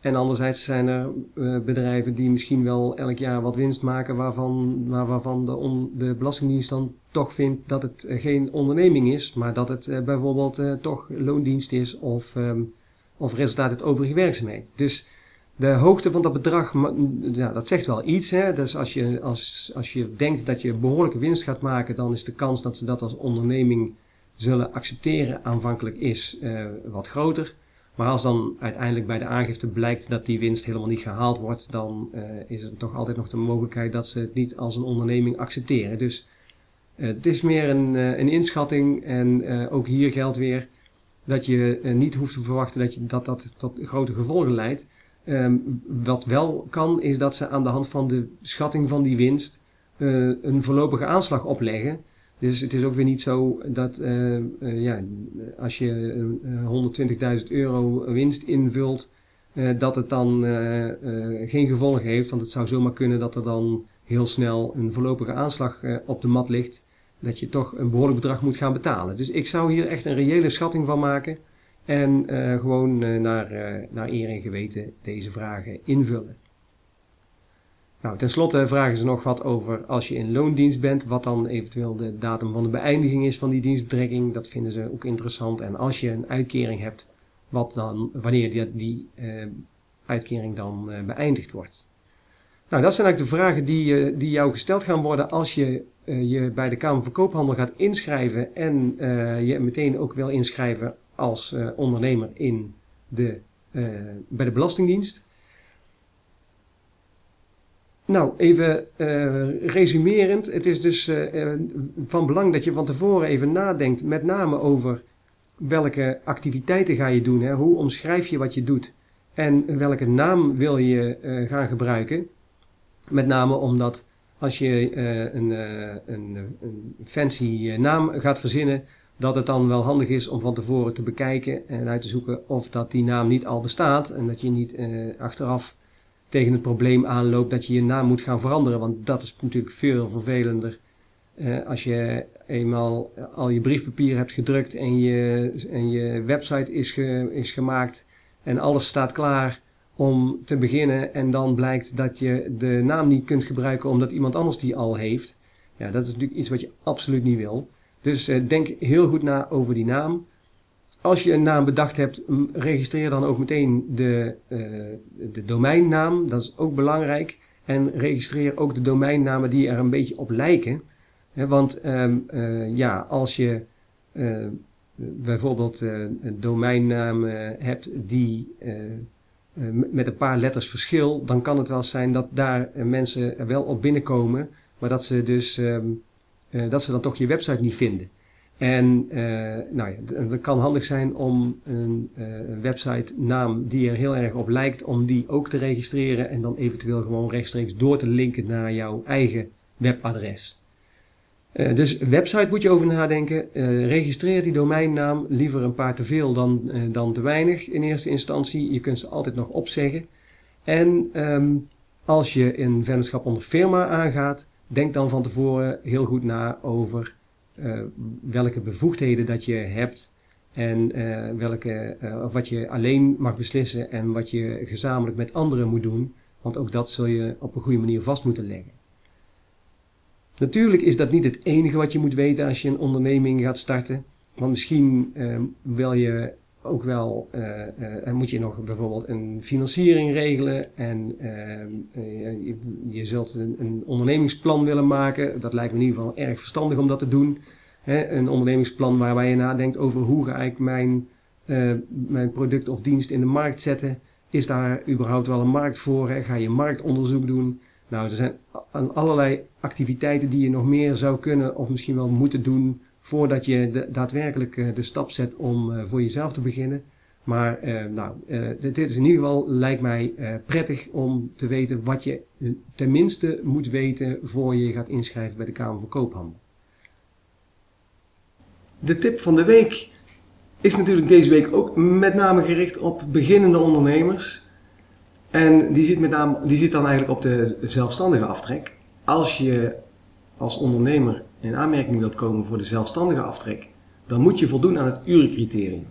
En anderzijds zijn er uh, bedrijven die misschien wel elk jaar wat winst maken, waarvan, maar waarvan de, on, de Belastingdienst dan toch vindt dat het uh, geen onderneming is, maar dat het uh, bijvoorbeeld toch loondienst is of, um, of resultaat uit overige werkzaamheid. Dus de hoogte van dat bedrag, ja, dat zegt wel iets. Hè? Dus als je, als, als je denkt dat je behoorlijke winst gaat maken, dan is de kans dat ze dat als onderneming zullen accepteren aanvankelijk is wat groter. Maar als dan uiteindelijk bij de aangifte blijkt dat die winst helemaal niet gehaald wordt, dan uh, is er toch altijd nog de mogelijkheid dat ze het niet als een onderneming accepteren. Dus uh, het is meer een, uh, een inschatting en ook hier geldt weer dat je niet hoeft te verwachten dat, je, dat dat tot grote gevolgen leidt. Um, wat wel kan, is dat ze aan de hand van de schatting van die winst een voorlopige aanslag opleggen. Dus het is ook weer niet zo dat uh, uh, ja, als je uh, 120.000 euro winst invult, dat het dan geen gevolgen heeft. Want het zou zomaar kunnen dat er dan heel snel een voorlopige aanslag op de mat ligt. Dat je toch een behoorlijk bedrag moet gaan betalen. Dus ik zou hier echt een reële schatting van maken. En gewoon naar, naar eer en geweten deze vragen invullen. Nou, ten slotte vragen ze nog wat over als je in loondienst bent, wat dan eventueel de datum van de beëindiging is van die dienstbetrekking. Dat vinden ze ook interessant. En als je een uitkering hebt, wat dan, wanneer die, die uh, uitkering dan uh, beëindigd wordt. Nou, dat zijn eigenlijk de vragen die, uh, die jou gesteld gaan worden als je je bij de Kamer van Koophandel gaat inschrijven en je meteen ook wil inschrijven als ondernemer in de, bij de Belastingdienst. Nou, even uh, resumerend. Het is dus uh, van belang dat je van tevoren even nadenkt, met name over welke activiteiten ga je doen, hè? hoe omschrijf je wat je doet en welke naam wil je gaan gebruiken. Met name omdat als je een, een, een, fancy naam gaat verzinnen, dat het dan wel handig is om van tevoren te bekijken en uit te zoeken of dat die naam niet al bestaat en dat je niet achteraf tegen het probleem aanloopt dat je je naam moet gaan veranderen. Want dat is natuurlijk veel vervelender. Uh, als je eenmaal al je briefpapier hebt gedrukt en je, en je website is, is gemaakt en alles staat klaar om te beginnen en dan blijkt dat je de naam niet kunt gebruiken omdat iemand anders die al heeft. Ja, dat is natuurlijk iets wat je absoluut niet wil. Dus uh, denk heel goed na over die naam. Als je een naam bedacht hebt, registreer dan ook meteen de, uh, de domeinnaam. Dat is ook belangrijk. En registreer ook de domeinnamen die er een beetje op lijken. want um, uh, ja, als je uh, bijvoorbeeld een domeinnaam hebt die met een paar letters verschil, dan kan het wel zijn dat daar mensen wel op binnenkomen, maar dat ze dus um, dat ze dan toch je website niet vinden. En uh, nou ja, het kan handig zijn om een uh, website naam die er heel erg op lijkt, om die ook te registreren en dan eventueel gewoon rechtstreeks door te linken naar jouw eigen webadres. Uh, dus website moet je over nadenken. Registreer die domeinnaam liever een paar te veel dan, dan te weinig in eerste instantie. Je kunt ze altijd nog opzeggen. En um, als je een vennootschap onder firma aangaat, denk dan van tevoren heel goed na over welke bevoegdheden dat je hebt en welke, of wat je alleen mag beslissen en wat je gezamenlijk met anderen moet doen. Want ook dat zul je op een goede manier vast moeten leggen. Natuurlijk is dat niet het enige wat je moet weten als je een onderneming gaat starten. Want misschien wil je ook wel, uh, uh, moet je nog bijvoorbeeld een financiering regelen en eh, je, je, zult een, een, ondernemingsplan willen maken. Dat lijkt me in ieder geval erg verstandig om dat te doen. Hè? Een ondernemingsplan waarbij je nadenkt over hoe ga ik mijn, mijn product of dienst in de markt zetten. Is daar überhaupt wel een markt voor? Ga je marktonderzoek doen? Nou, er zijn allerlei activiteiten die je nog meer zou kunnen of misschien wel moeten doen voordat je daadwerkelijk uh, de stap zet om uh, voor jezelf te beginnen. Maar uh, nou, dit, is in ieder geval, lijkt mij prettig om te weten wat je tenminste moet weten voor je gaat inschrijven bij de Kamer van Koophandel. De tip van de week is natuurlijk deze week ook met name gericht op beginnende ondernemers. En die zit, met name, die zit dan eigenlijk op de zelfstandige aftrek. Als je als ondernemer in aanmerking wilt komen voor de zelfstandige aftrek, dan moet je voldoen aan het urencriterium.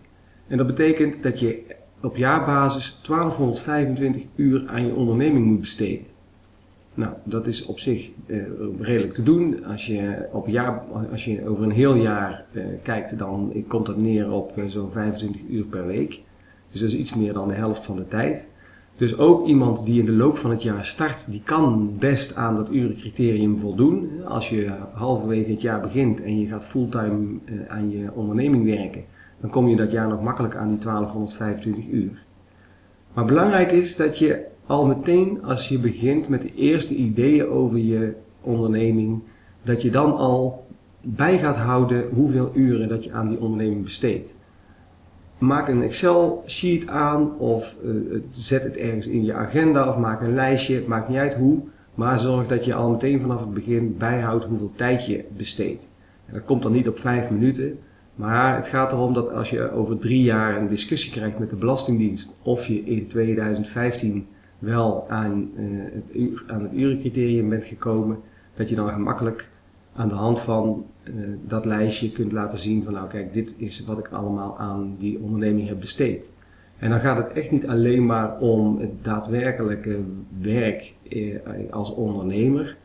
En dat betekent dat je op jaarbasis 1225 uur aan je onderneming moet besteden. Nou, dat is op zich uh, redelijk te doen. Als je, op jaar, als je over een heel jaar uh, kijkt, dan komt dat neer op uh, zo'n 25 uur per week. Dus dat is iets meer dan de helft van de tijd. Dus ook iemand die in de loop van het jaar start, die kan best aan dat urencriterium voldoen. Als je halverwege het jaar begint en je gaat fulltime uh, aan je onderneming werken, dan kom je dat jaar nog makkelijk aan die 1225 uur. Maar belangrijk is dat je al meteen als je begint met de eerste ideeën over je onderneming, dat je dan al bij gaat houden hoeveel uren dat je aan die onderneming besteedt maak een Excel sheet aan of uh, zet het ergens in je agenda of maak een lijstje, maakt niet uit hoe, maar zorg dat je al meteen vanaf het begin bijhoudt hoeveel tijd je besteedt. En dat komt dan niet op vijf minuten, maar het gaat erom dat als je over drie jaar een discussie krijgt met de Belastingdienst of je in 2015 wel aan, uh, het, aan het urencriterium bent gekomen, dat je dan gemakkelijk aan de hand van uh, dat lijstje kunt laten zien van nou kijk, dit is wat ik allemaal aan die onderneming heb besteed. En dan gaat het echt niet alleen maar om het daadwerkelijke werk eh, als ondernemer.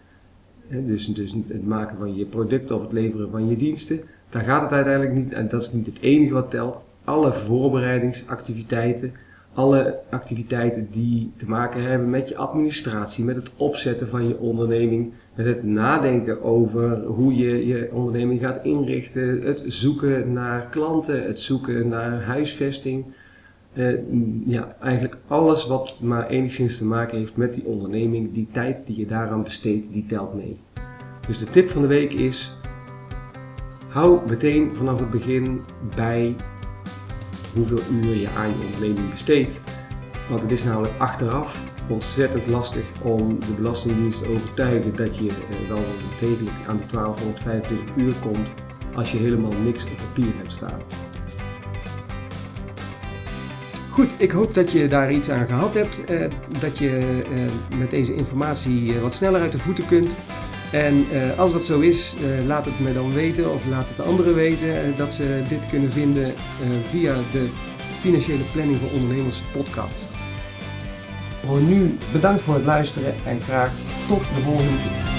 Dus, dus het maken van je product of het leveren van je diensten. Daar gaat het uiteindelijk niet, en dat is niet het enige wat telt. Alle voorbereidingsactiviteiten, alle activiteiten die te maken hebben met je administratie, met het opzetten van je onderneming, met het nadenken over hoe je je onderneming gaat inrichten, het zoeken naar klanten, het zoeken naar huisvesting. Uh, ja, eigenlijk alles wat maar enigszins te maken heeft met die onderneming, die tijd die je daaraan besteedt, die telt mee. Dus de tip van de week is: hou meteen vanaf het begin bij hoeveel uur je aan je onderneming besteedt. Want het is namelijk achteraf ontzettend lastig om de Belastingdienst te overtuigen dat je eh, wel degelijk aan de 1225 uur komt als je helemaal niks op papier hebt staan. Goed, ik hoop dat je daar iets aan gehad hebt. Eh, dat je eh, met deze informatie wat sneller uit de voeten kunt. En eh, als dat zo is, eh, laat het me dan weten of laat het de anderen weten dat ze dit kunnen vinden via de Financiële Planning voor Ondernemers podcast. Voor nu bedankt voor het luisteren en graag tot de volgende keer.